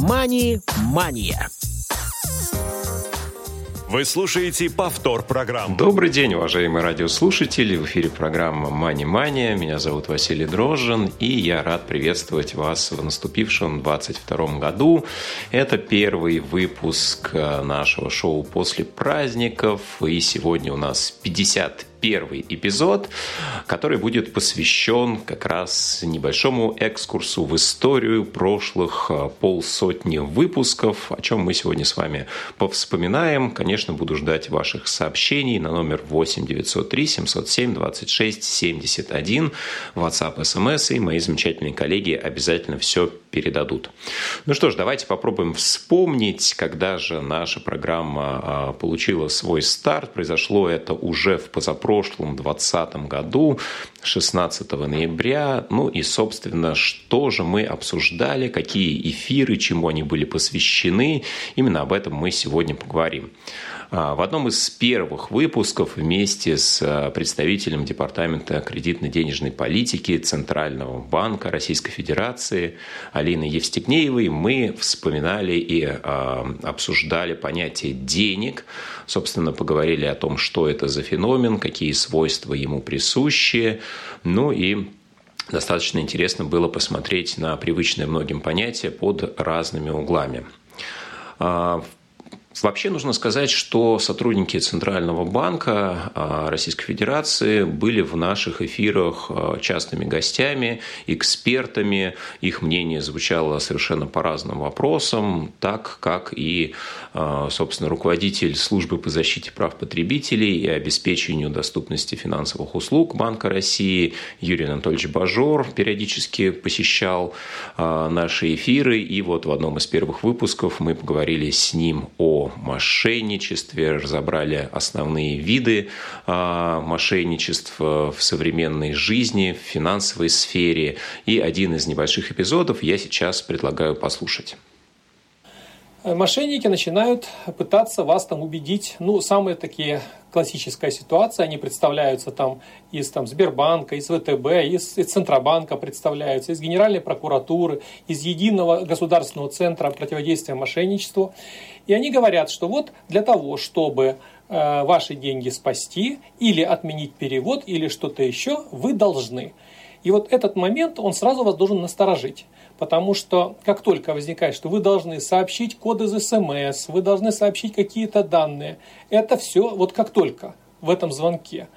«Мани-мания». Вы слушаете повтор программы. Добрый день, уважаемые радиослушатели. В эфире программа «Мани Мания». Меня зовут Василий Дрожжин, и я рад приветствовать вас в наступившем 22 году. Это первый выпуск нашего шоу «После праздников», и сегодня у нас 50 первый эпизод, который будет посвящен как раз небольшому экскурсу в историю прошлых а, полсотни выпусков, о чем мы сегодня с вами повспоминаем. Конечно, буду ждать ваших сообщений на номер 8 903 707 26 71, WhatsApp, SMS, и мои замечательные коллеги обязательно все передадут. Ну что ж, давайте попробуем вспомнить, когда же наша программа а, получила свой старт. Произошло это уже в позапрошлом прошлом 2020 году, 16 ноября. Ну и, собственно, что же мы обсуждали, какие эфиры, чему они были посвящены. Именно об этом мы сегодня поговорим. А, в одном из первых выпусков вместе с а, представителем Департамента кредитно-денежной политики Центрального банка Российской Федерации Алиной Евстигнеевой мы вспоминали и а, обсуждали понятие денег. Собственно, поговорили о том, что это за феномен, какие свойства ему присущи. Ну и достаточно интересно было посмотреть на привычные многим понятия под разными углами. В Вообще нужно сказать, что сотрудники Центрального банка а, Российской Федерации были в наших эфирах а, частными гостями, экспертами. Их мнение звучало совершенно по разным вопросам, так как и, а, собственно, руководитель службы по защите прав потребителей и обеспечению доступности финансовых услуг Банка России Юрий Анатольевич Бажор периодически посещал наши эфиры. И вот в одном из первых выпусков мы поговорили с ним о мошенничестве, разобрали основные виды а, мошенничеств в современной жизни, в финансовой сфере. И один из небольших эпизодов я сейчас предлагаю послушать. Мошенники начинают пытаться вас там убедить. Ну, самые такие классическая ситуация, они представляются там из там, Сбербанка, из ВТБ, из, из Центробанка представляются, из Генеральной прокуратуры, из Единого государственного центра противодействия мошенничеству. И они говорят, что вот для того, чтобы э, ваши деньги спасти или отменить перевод или что-то еще, вы должны. И вот этот момент, он сразу вас должен насторожить. Потому что как только возникает, что вы должны сообщить код из СМС, вы должны сообщить какие-то данные, это все вот как только в этом звонке,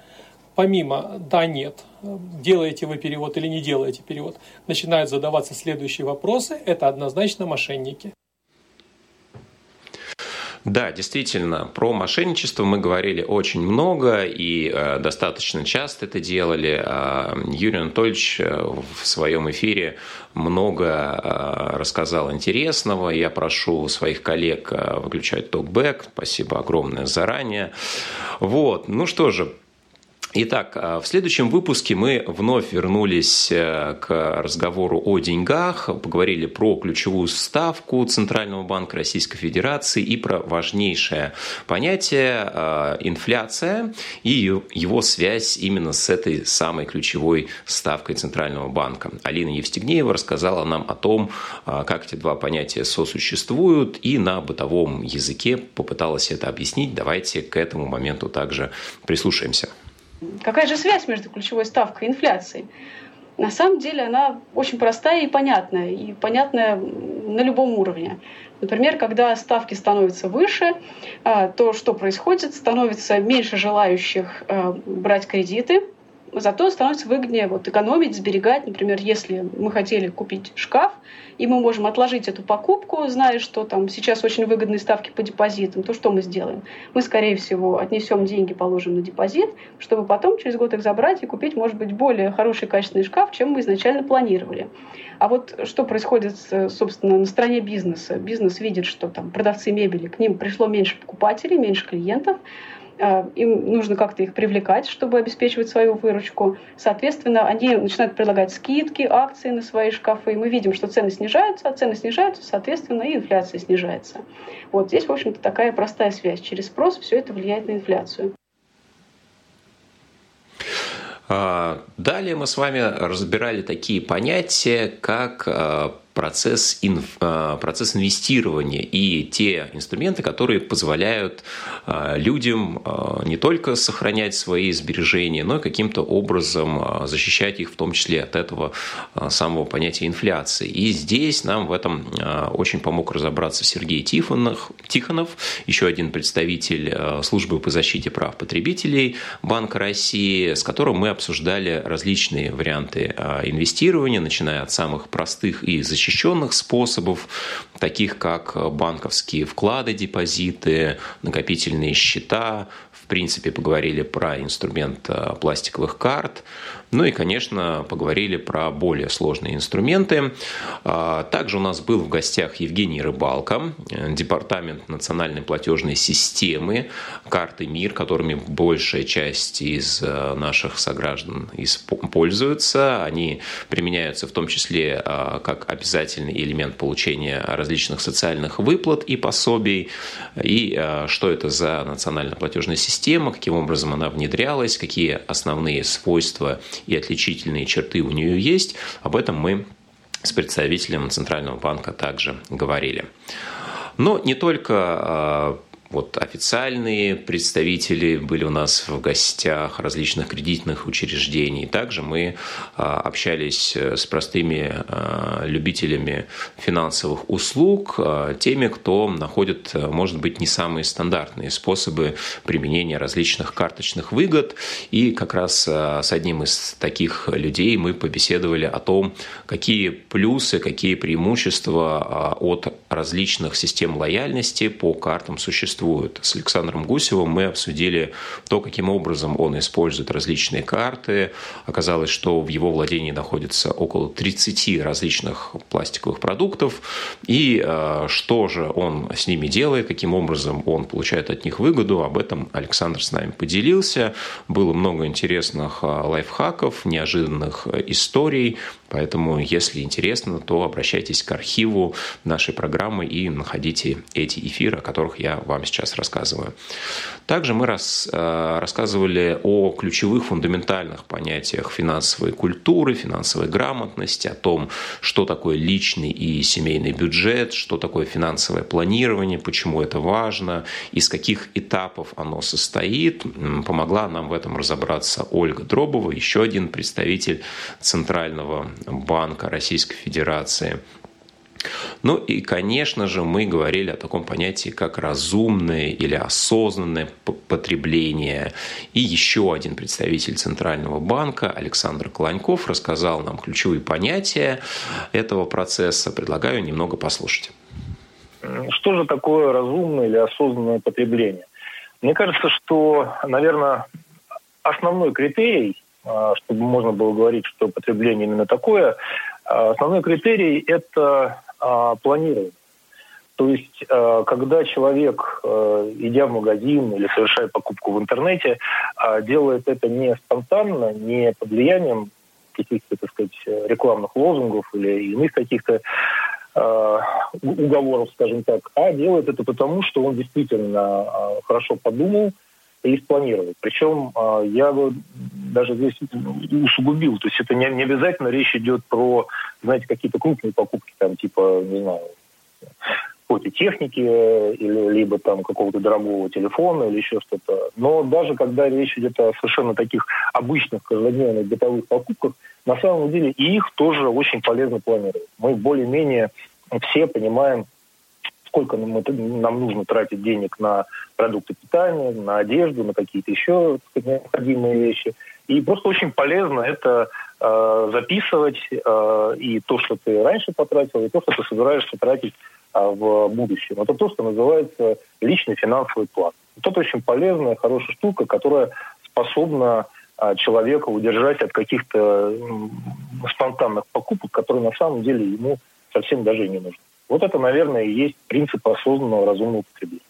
помимо «да», «нет», делаете вы перевод или не делаете перевод, начинают задаваться следующие вопросы, это однозначно мошенники. Да, действительно, про мошенничество мы говорили очень много и э, достаточно часто это делали. Э, Юрий Анатольевич э, в своем эфире много э, рассказал интересного. Я прошу своих коллег э, выключать токбэк. Спасибо огромное заранее. Вот, ну что же, Итак, а, в следующем выпуске мы вновь вернулись э, к разговору о деньгах, поговорили про ключевую ставку Центрального банка Российской Федерации и про важнейшее понятие а, инфляция и его связь именно с этой самой ключевой ставкой Центрального банка. Алина Евстигнеева рассказала нам о том, как эти два понятия сосуществуют и на бытовом языке попыталась это объяснить. Давайте к этому моменту также прислушаемся. Какая же связь между ключевой ставкой и инфляцией? На самом деле она очень простая и понятная, и понятная на любом уровне. Например, когда ставки становятся выше, а, то что происходит? Становится меньше желающих а, брать кредиты, зато становится выгоднее вот, экономить, сберегать. Например, если мы хотели купить шкаф, и мы можем отложить эту покупку, зная, что там сейчас очень выгодные ставки по депозитам, то что мы сделаем? Мы, скорее всего, отнесем деньги, положим на депозит, чтобы потом через год их забрать и купить, может быть, более хороший качественный шкаф, чем мы изначально планировали. А вот что происходит, собственно, на стороне бизнеса? Бизнес видит, что там продавцы мебели, к ним пришло меньше покупателей, меньше клиентов, им нужно как-то их привлекать, чтобы обеспечивать свою выручку. Соответственно, они начинают предлагать скидки, акции на свои шкафы. И мы видим, что цены снижаются, а цены снижаются, соответственно, и инфляция снижается. Вот здесь, в общем-то, такая простая связь. Через спрос все это влияет на инфляцию. А, далее мы с вами разбирали такие понятия, как а, процесс, инв, а, процесс инвестирования и те инструменты, которые позволяют а, людям а, не только сохранять свои сбережения, но и каким-то образом защищать их в том числе от этого самого понятия инфляции. И здесь нам в этом очень помог разобраться Сергей Тихонов, Тихонов еще один представитель службы по защите прав потребителей Банка России, с которым мы обсуждали различные варианты инвестирования, начиная от самых простых и защищенных защищенных способов, таких как банковские вклады, депозиты, накопительные счета, в принципе, поговорили про инструмент э, пластиковых карт, ну и, конечно, поговорили про более сложные инструменты. А, также у нас был в гостях Евгений Рыбалко, департамент национальной платежной системы, карты МИР, которыми большая часть из э, наших сограждан пользуются. Они применяются в том числе а, как обязательный элемент получения различных социальных выплат и пособий. И а, что это за национальная платежная система, каким образом она внедрялась, какие основные свойства и отличительные черты у нее есть. Об этом мы с представителем Центрального банка также говорили. Но не только а, вот официальные представители были у нас в гостях различных кредитных учреждений. Также мы а, общались э, с простыми а, любителями финансовых услуг, а, теми, кто находит, э, может быть, не самые стандартные способы применения различных карточных выгод. И как раз с одним из таких людей мы побеседовали о том, какие плюсы, какие преимущества от различных систем лояльности по картам существуют. С Александром Гусевым мы обсудили то, каким образом он использует различные карты. Оказалось, что в его владении находится около 30 различных пластиковых продуктов. И э, что же он с ними делает, каким образом он получает от них выгоду, об этом Александр с нами поделился. Было много интересных э, лайфхаков, неожиданных э, историй. Поэтому, если интересно, то обращайтесь к архиву нашей программы и находите эти эфиры, о которых я вам сейчас рассказываю. Также мы рас, э, рассказывали о ключевых фундаментальных понятиях финансовой культуры, финансовой грамотности, о том, что такое личный и семейный бюджет, что такое финансовое планирование, почему это важно, из каких этапов оно состоит. Помогла нам в этом разобраться Ольга Дробова, еще один представитель Центрального банка Российской Федерации. Ну и, конечно же, мы говорили о таком понятии, как разумное или осознанное потребление. И еще один представитель Центрального банка, Александр Клоньков, рассказал нам ключевые понятия этого процесса. Предлагаю немного послушать. Что же такое разумное или осознанное потребление? Мне кажется, что, наверное, основной критерий чтобы можно было говорить, что потребление именно такое. А, основной критерий – это а, планирование. То есть, когда человек, идя в магазин или совершая покупку в интернете, делает это не спонтанно, не под влиянием каких-то, так сказать, рекламных лозунгов или иных каких-то уговоров, скажем так, а делает это потому, что он действительно хорошо подумал, и спланировать. Причем а, я бы даже здесь усугубил. То есть это не, не обязательно речь идет про, знаете, какие-то крупные покупки, там типа, не знаю, техники или либо там какого-то дорогого телефона или еще что-то. Но даже когда речь идет о совершенно таких обычных каждодневных бытовых покупках, на самом деле и их тоже очень полезно планировать. Мы более-менее все понимаем, сколько нам, нам нужно тратить денег на продукты питания, на одежду, на какие-то еще необходимые вещи. И просто очень полезно это э, записывать, э, и то, что ты раньше потратил, и то, что ты собираешься тратить э, в будущем. Это то, что называется личный финансовый план. Это очень полезная, хорошая штука, которая способна э, человека удержать от каких-то спонтанных покупок, которые на самом деле ему совсем даже не нужны. Вот это, наверное, и есть принцип осознанного разумного потребления.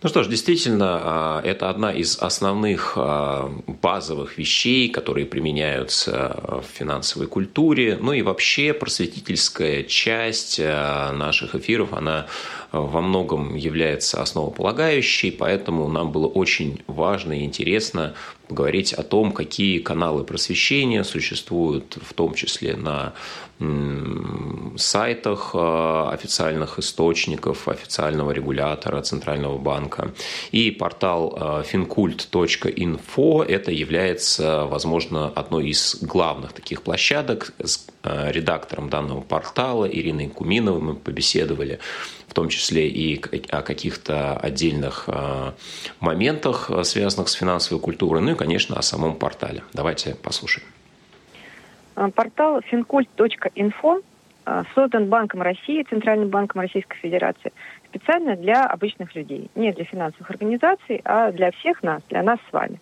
Ну что ж, действительно, а, это одна из основных а, базовых вещей, которые применяются в финансовой культуре. Ну и вообще просветительская часть а, наших эфиров, она во многом является основополагающей, поэтому нам было очень важно и интересно поговорить о том, какие каналы просвещения существуют, в том числе на сайтах э, официальных источников, официального регулятора Центрального банка. И портал fincult.info – это является, возможно, одной из главных таких площадок. С редактором данного портала Ириной Куминовой мы побеседовали в том числе и о каких-то отдельных а, моментах, а, связанных с финансовой культурой, ну и, конечно, о самом портале. Давайте послушаем. А, портал fincult.info создан Банком России, Центральным банком Российской Федерации, специально для обычных людей. Не для финансовых организаций, а для всех нас, для нас с вами.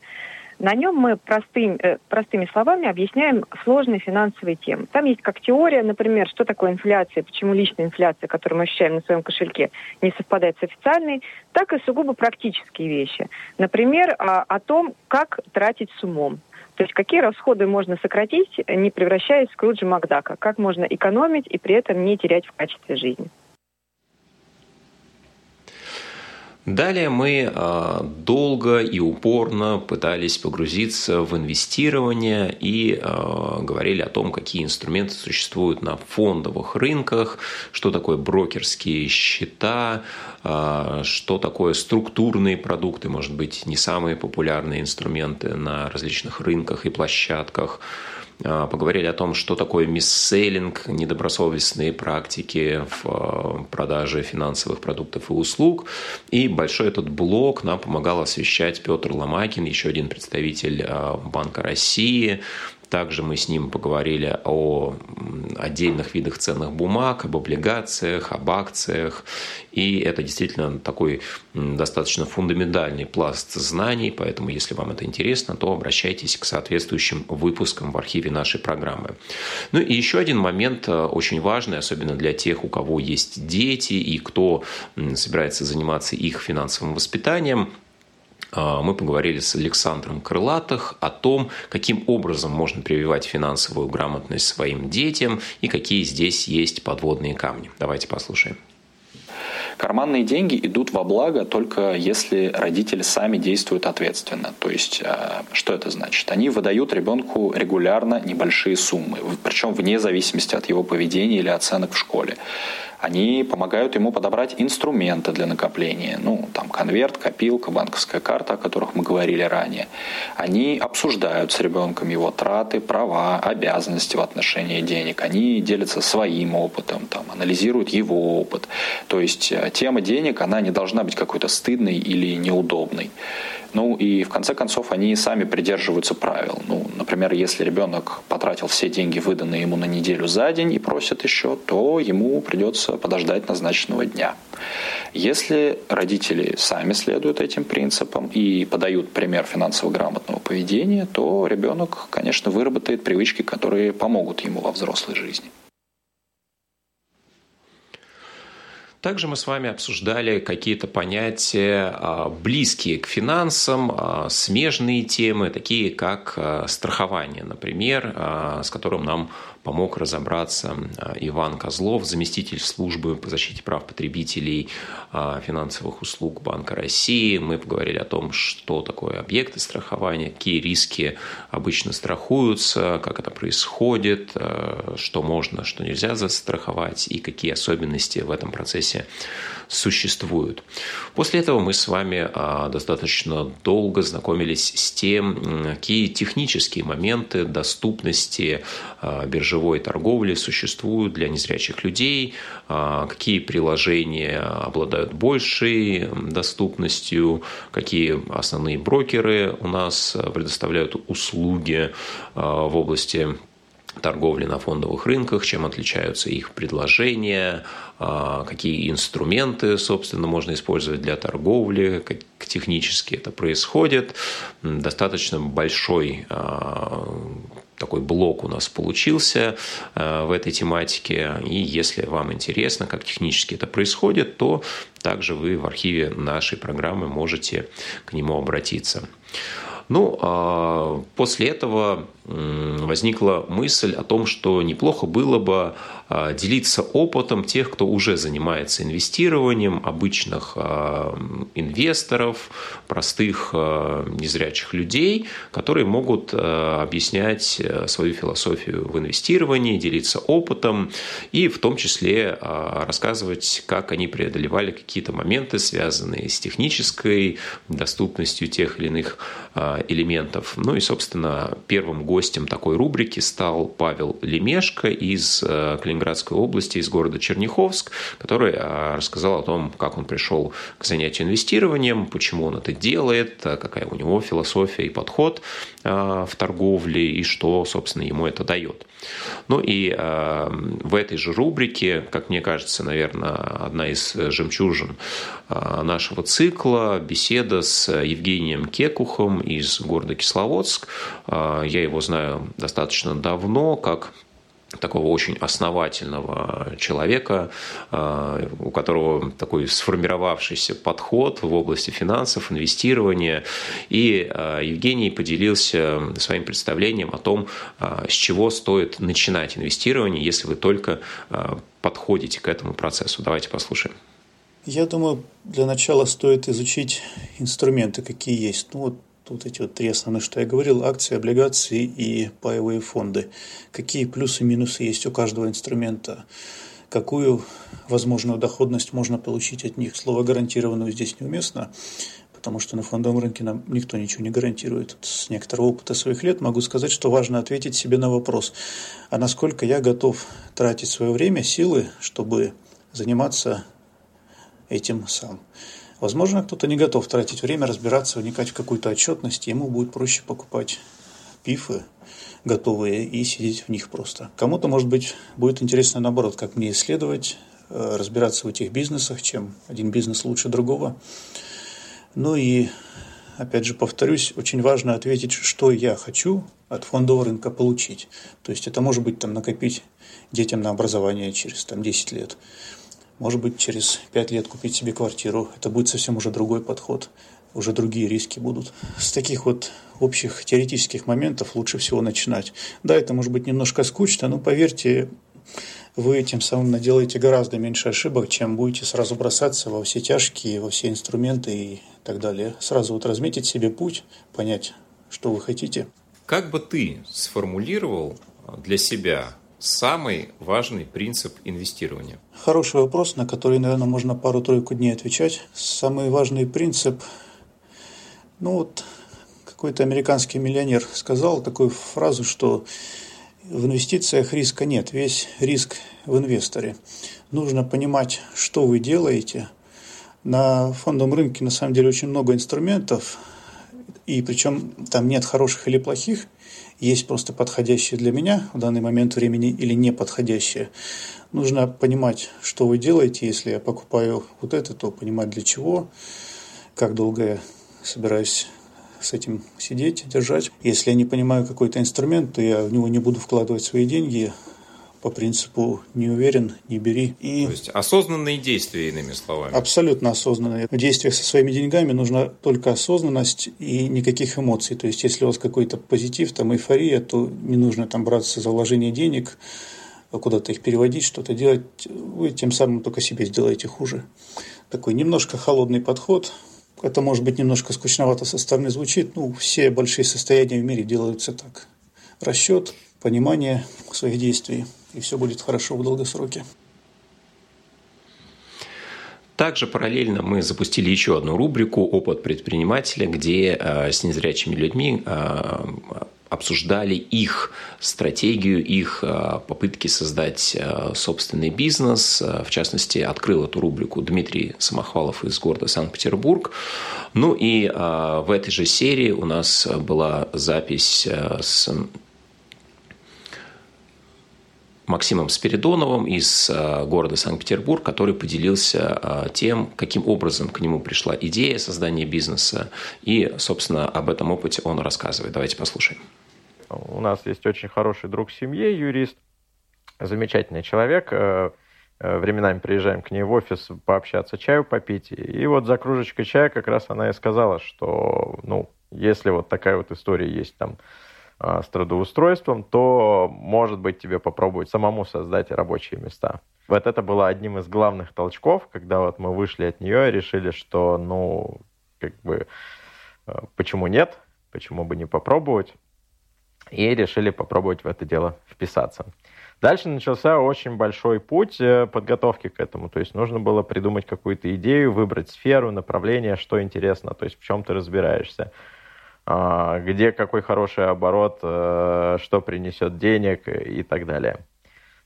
На нем мы простым, э, простыми словами объясняем сложные финансовые темы. Там есть как теория, например, что такое инфляция, почему личная инфляция, которую мы ощущаем на своем кошельке, не совпадает с официальной, так и сугубо практические вещи. Например, о, о том, как тратить с умом. То есть какие расходы можно сократить, не превращаясь в Скруджа Макдака, как можно экономить и при этом не терять в качестве жизни. Далее мы а, долго и упорно пытались погрузиться в инвестирование и а, говорили о том, какие инструменты существуют на фондовых рынках, что такое брокерские счета, а, что такое структурные продукты, может быть, не самые популярные инструменты на различных рынках и площадках. А, поговорили о том, что такое мисселлинг, недобросовестные практики в а, продаже финансовых продуктов и услуг. И большой этот блок нам помогал освещать Петр Ломакин, еще один представитель а, Банка России, также мы с ним поговорили о отдельных видах ценных бумаг, об облигациях, об акциях. И это действительно такой достаточно фундаментальный пласт знаний, поэтому если вам это интересно, то обращайтесь к соответствующим выпускам в архиве нашей программы. Ну и еще один момент э, очень важный, особенно для тех, у кого есть дети и кто собирается заниматься их финансовым воспитанием – мы поговорили с Александром Крылатых о том, каким образом можно прививать финансовую грамотность своим детям и какие здесь есть подводные камни. Давайте послушаем. Карманные деньги идут во благо только если родители сами действуют ответственно. То есть, а, что это значит? Они выдают ребенку регулярно небольшие суммы, причем вне зависимости от его поведения или оценок в школе. Они помогают ему подобрать инструменты для накопления. Ну, там конверт, копилка, банковская карта, о которых мы говорили ранее. Они обсуждают с ребенком его траты, права, обязанности в отношении денег. Они делятся своим опытом, там, анализируют его опыт. То есть э, тема денег, она не должна быть какой-то стыдной или неудобной. Ну и в конце концов они сами придерживаются правил. Ну, например, если ребенок потратил все деньги, выданные ему на неделю за день и просит еще, то ему придется подождать назначенного дня. Если родители сами следуют этим принципам и подают пример финансово грамотного поведения, то ребенок, конечно, выработает привычки, которые помогут ему во взрослой жизни. Также мы с вами обсуждали какие-то понятия а, близкие к финансам, а, смежные темы, такие как а, страхование, например, с которым нам помог разобраться а, Иван Козлов, заместитель службы по защите прав потребителей а, финансовых услуг Банка России. Мы поговорили о том, что такое объекты страхования, какие риски обычно страхуются, как это происходит, а, что можно, что нельзя застраховать и какие особенности в этом процессе существуют. После этого мы с вами достаточно долго знакомились с тем, какие технические моменты доступности а, биржевой торговли существуют для незрячих людей, а, какие приложения обладают большей доступностью, какие основные брокеры у нас предоставляют услуги в области торговли на фондовых рынках, чем отличаются их предложения, а, какие инструменты, собственно, можно использовать для торговли, как технически это происходит. Достаточно большой а, такой блок у нас получился а, в этой тематике. И если вам интересно, как технически это происходит, то также вы в архиве нашей программы можете к нему обратиться. Ну, а после этого возникла мысль о том, что неплохо было бы делиться опытом тех, кто уже занимается инвестированием, обычных а, инвесторов, простых а, незрячих людей, которые могут объяснять э, свою философию в инвестировании, делиться опытом и в том числе рассказывать, как они преодолевали какие-то моменты, связанные с технической доступностью тех или иных элементов. Ну и, собственно, первым гостем такой рубрики стал Павел Лемешко из э, Калининградской области, из города Черняховск, который а, рассказал о том, как он пришел к занятию инвестированием, почему он это делает, а, какая у него философия и подход а, в торговле и что, собственно, ему это дает. Ну и в этой же рубрике, как мне кажется, наверное, одна из жемчужин нашего цикла, беседа с Евгением Кекухом из города Кисловодск. Я его знаю достаточно давно, как такого очень основательного человека, э, у которого такой сформировавшийся подход в области финансов, инвестирования. И э, Евгений поделился своим представлением о том, э, с чего стоит начинать инвестирование, если вы только подходите к этому процессу. Давайте послушаем. Я думаю, для начала стоит изучить инструменты, какие есть. Ну, вот вот эти вот три основных, что я говорил, акции, облигации и паевые фонды. Какие плюсы и минусы есть у каждого инструмента, какую возможную доходность можно получить от них. Слово «гарантированную» здесь неуместно, потому что на фондовом рынке нам никто ничего не гарантирует. С некоторого опыта своих лет могу сказать, что важно ответить себе на вопрос, а насколько я готов тратить свое время, силы, чтобы заниматься этим сам. Возможно, кто-то не готов тратить время, разбираться, вникать в какую-то отчетность, ему будет проще покупать пифы готовые и сидеть в них просто. Кому-то, может быть, будет интересно наоборот, как мне исследовать, э, разбираться в этих бизнесах, чем один бизнес лучше другого. Ну и, опять же, повторюсь, очень важно ответить, что я хочу от фондового рынка получить. То есть это может быть там накопить детям на образование через там, 10 лет – может быть, через пять лет купить себе квартиру. Это будет совсем уже другой подход. Уже другие риски будут. С таких вот общих теоретических моментов лучше всего начинать. Да, это может быть немножко скучно, но поверьте, вы тем самым наделаете гораздо меньше ошибок, чем будете сразу бросаться во все тяжкие, во все инструменты и так далее. Сразу вот разметить себе путь, понять, что вы хотите. Как бы ты сформулировал для себя самый важный принцип инвестирования? Хороший вопрос, на который, наверное, можно пару-тройку дней отвечать. Самый важный принцип, ну вот какой-то американский миллионер сказал такую фразу, что в инвестициях риска нет, весь риск в инвесторе. Нужно понимать, что вы делаете. На фондовом рынке на самом деле очень много инструментов, и причем там нет хороших или плохих, есть просто подходящее для меня в данный момент времени или не подходящее. Нужно понимать, что вы делаете. Если я покупаю вот это, то понимать для чего, как долго я собираюсь с этим сидеть, держать. Если я не понимаю какой-то инструмент, то я в него не буду вкладывать свои деньги, по принципу «не уверен, не бери». И То есть осознанные действия, иными словами. Абсолютно осознанные. В действиях со своими деньгами нужна только осознанность и никаких эмоций. То есть если у вас какой-то позитив, там эйфория, то не нужно там браться за вложение денег, куда-то их переводить, что-то делать. Вы тем самым только себе сделаете хуже. Такой немножко холодный подход. Это может быть немножко скучновато со стороны звучит. Ну, все большие состояния в мире делаются так. Расчет, понимание своих действий – и все будет хорошо в долгосроке. Также параллельно мы запустили еще одну рубрику «Опыт предпринимателя», где э, с незрячими людьми э, обсуждали их стратегию, их э, попытки создать собственный бизнес. В частности, открыл эту рубрику Дмитрий Самохвалов из города Санкт-Петербург. Ну и в этой же серии у нас была запись с Максимом Спиридоновым из э, города Санкт-Петербург, который поделился э, тем, каким образом к нему пришла идея создания бизнеса. И, собственно, об этом опыте он рассказывает. Давайте послушаем. У нас есть очень хороший друг в семье, юрист, замечательный человек. Э, временами приезжаем к ней в офис пообщаться, чаю попить. И вот за кружечкой чая как раз она и сказала, что ну, Если вот такая вот история есть там с трудоустройством, то, может быть, тебе попробовать самому создать рабочие места. Вот это было одним из главных толчков, когда вот мы вышли от нее и решили, что, ну, как бы, а, почему нет, почему бы не попробовать, и решили попробовать в это дело вписаться. Дальше начался очень большой путь э, подготовки к этому. То есть нужно было придумать какую-то идею, выбрать сферу, направление, что интересно, то есть в чем ты разбираешься. А, где какой хороший оборот, э, что принесет денег и так далее.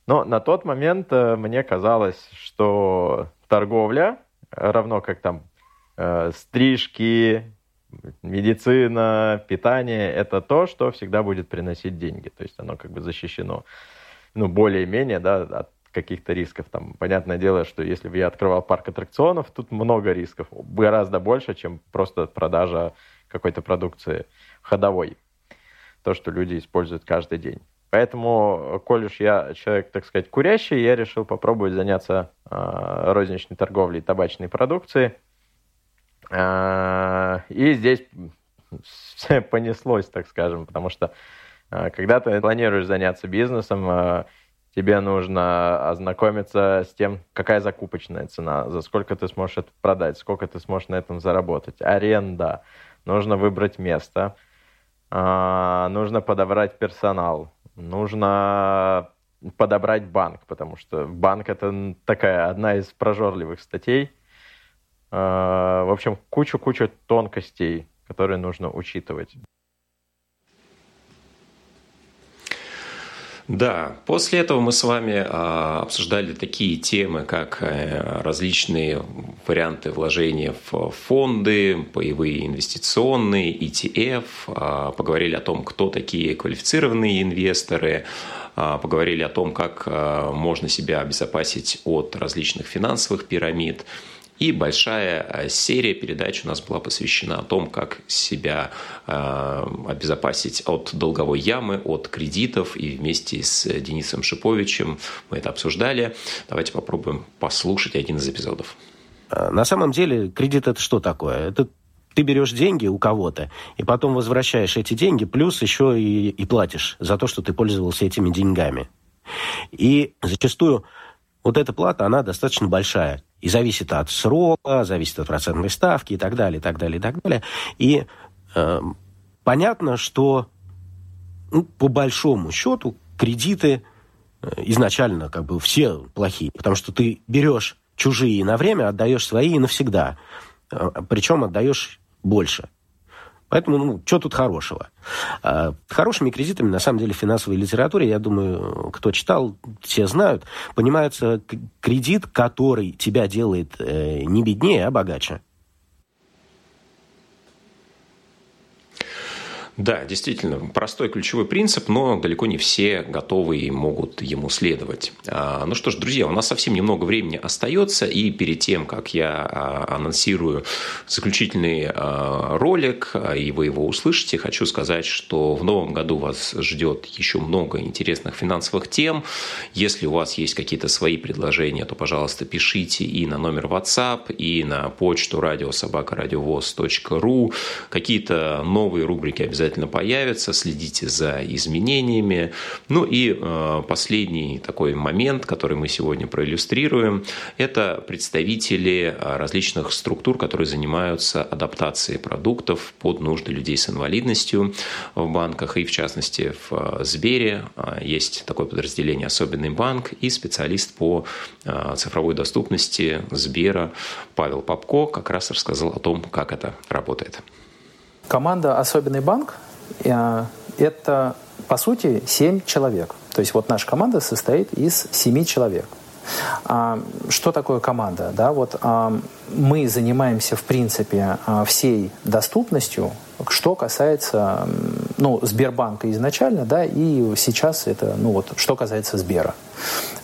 Но на тот момент э, мне казалось, что торговля, равно как там э, стрижки, медицина, питание, это то, что всегда будет приносить деньги. То есть оно как бы защищено, ну, более-менее, да, от каких-то рисков. Там, понятное дело, что если бы я открывал парк аттракционов, тут много рисков, гораздо больше, чем просто продажа какой-то продукции ходовой. То, что люди используют каждый день. Поэтому, коль уж я человек, так сказать, курящий, я решил попробовать заняться э, розничной торговлей табачной продукции. Э, и здесь все понеслось, так скажем, потому что э, когда ты планируешь заняться бизнесом, э, тебе нужно ознакомиться с тем, какая закупочная цена, за сколько ты сможешь это продать, сколько ты сможешь на этом заработать, аренда, нужно выбрать место, а, нужно подобрать персонал, нужно подобрать банк, потому что банк это такая одна из прожорливых статей. А, в общем, кучу-кучу тонкостей, которые нужно учитывать. Да, после этого мы с вами а, обсуждали такие темы, как а, различные варианты вложения в фонды, боевые инвестиционные, ETF, а, поговорили о том, кто такие квалифицированные инвесторы, а, поговорили о том, как можно себя обезопасить от различных финансовых пирамид. И большая э, серия передач у нас была посвящена о том, как себя э, обезопасить от долговой ямы, от кредитов. И вместе с Денисом Шиповичем мы это обсуждали. Давайте попробуем послушать один из эпизодов. Э, на самом деле кредит это что такое? Это ты берешь деньги у кого-то, и потом возвращаешь эти деньги, плюс еще и, и платишь за то, что ты пользовался этими деньгами. И зачастую вот эта плата, она достаточно большая. И зависит от срока, зависит от процентной ставки и так далее, и так далее, и так далее. И э, понятно, что ну, по большому счету кредиты э, изначально как бы все плохие, потому что ты берешь чужие на время, отдаешь свои навсегда. Э, причем отдаешь больше. Поэтому, ну, что тут хорошего? А, хорошими кредитами, на самом деле, в финансовой литературе, я думаю, кто читал, все знают, понимается кредит, который тебя делает э, не беднее, а богаче. Да, действительно, простой ключевой принцип, но далеко не все готовы и могут ему следовать. А, ну что ж, друзья, у нас совсем немного времени остается, и перед тем, как я а, анонсирую заключительный а, ролик, и вы его услышите, хочу сказать, что в новом году вас ждет еще много интересных финансовых тем. Если у вас есть какие-то свои предложения, то, пожалуйста, пишите и на номер WhatsApp, и на почту радиособакарадиовоз.ру. Какие-то новые рубрики обязательно обязательно появится, следите за изменениями. Ну и э, последний такой момент, который мы сегодня проиллюстрируем, это представители э, различных структур, которые занимаются адаптацией продуктов под нужды людей с инвалидностью в банках и в частности в э, Сбере есть такое подразделение «Особенный банк» и специалист по цифровой доступности Сбера Павел Попко как раз рассказал о том, как это работает. Команда «Особенный банк» э, – это, по сути, семь человек. То есть вот наша команда состоит из семи человек. А, что такое команда? Да, вот, а, мы занимаемся, в принципе, а, всей доступностью, что касается ну, Сбербанка изначально, да, и сейчас это, ну вот, что касается Сбера.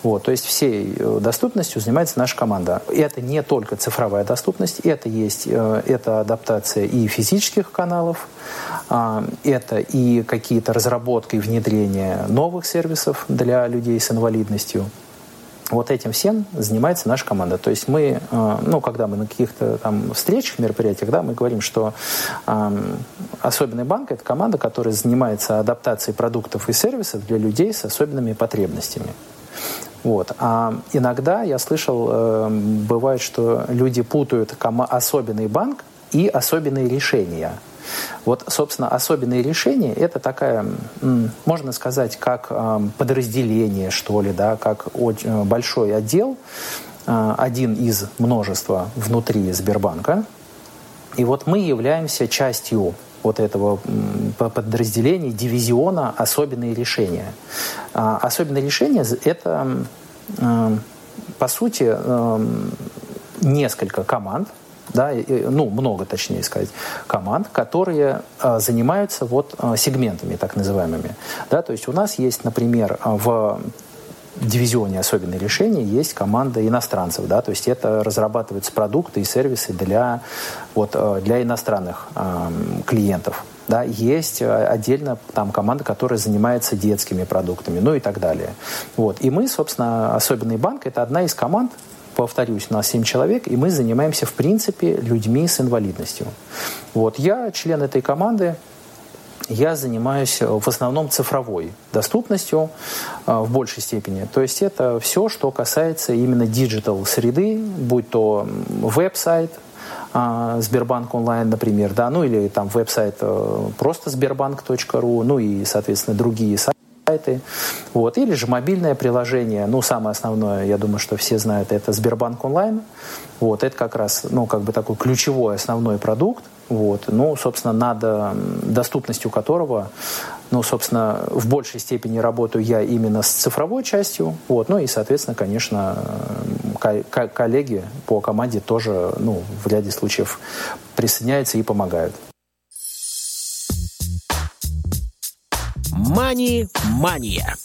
Вот, то есть всей э, доступностью занимается наша команда. Это не только цифровая доступность, это есть, э, это адаптация и физических каналов, это и какие-то разработки и внедрение новых сервисов для людей с инвалидностью. Вот этим всем занимается наша команда. То есть мы, э, ну, когда мы на каких-то там встречах, мероприятиях, да, мы говорим, что особенный банк – это команда, которая занимается адаптацией продуктов и сервисов для людей с особенными потребностями. Вот. А иногда я слышал, э, бывает, что люди путают особенный банк и особенные решения – вот, собственно, особенные решения – это такая, можно сказать, как подразделение, что ли, да, как э, большой отдел, э, один из множества внутри Сбербанка. И вот мы являемся частью вот этого подразделения, дивизиона «Особенные решения». А, особенные решения – это, по сути, несколько команд, да, ну, много, точнее сказать, команд, которые э, занимаются вот э, сегментами так называемыми. Да, то есть у нас есть, например, в дивизионе особенные решения есть команда иностранцев, да, то есть это разрабатываются продукты и сервисы для, вот, э, для иностранных э, клиентов. Да, есть отдельно там команда, которая занимается детскими продуктами, ну и так далее. Вот. И мы, собственно, особенный банк, это одна из команд, повторюсь, нас 7 человек, и мы занимаемся, в принципе, людьми с инвалидностью. Вот, я член этой команды, я занимаюсь в основном цифровой доступностью э, в большей степени. То есть это все, что касается именно digital среды, будь то веб-сайт, э, Сбербанк онлайн, например, да, ну или там веб-сайт э, просто сбербанк.ру, ну и, соответственно, другие сайты сайты. Вот. Или же мобильное приложение. Ну, самое основное, я думаю, что все знают, это Сбербанк онлайн. Вот. Это как раз, ну, как бы такой ключевой основной продукт. Вот. Ну, собственно, над доступностью которого, ну, собственно, в большей степени работаю я именно с цифровой частью. Вот. Ну и, соответственно, конечно, коллеги по команде тоже, ну, в ряде случаев присоединяются и помогают. Мани-мания.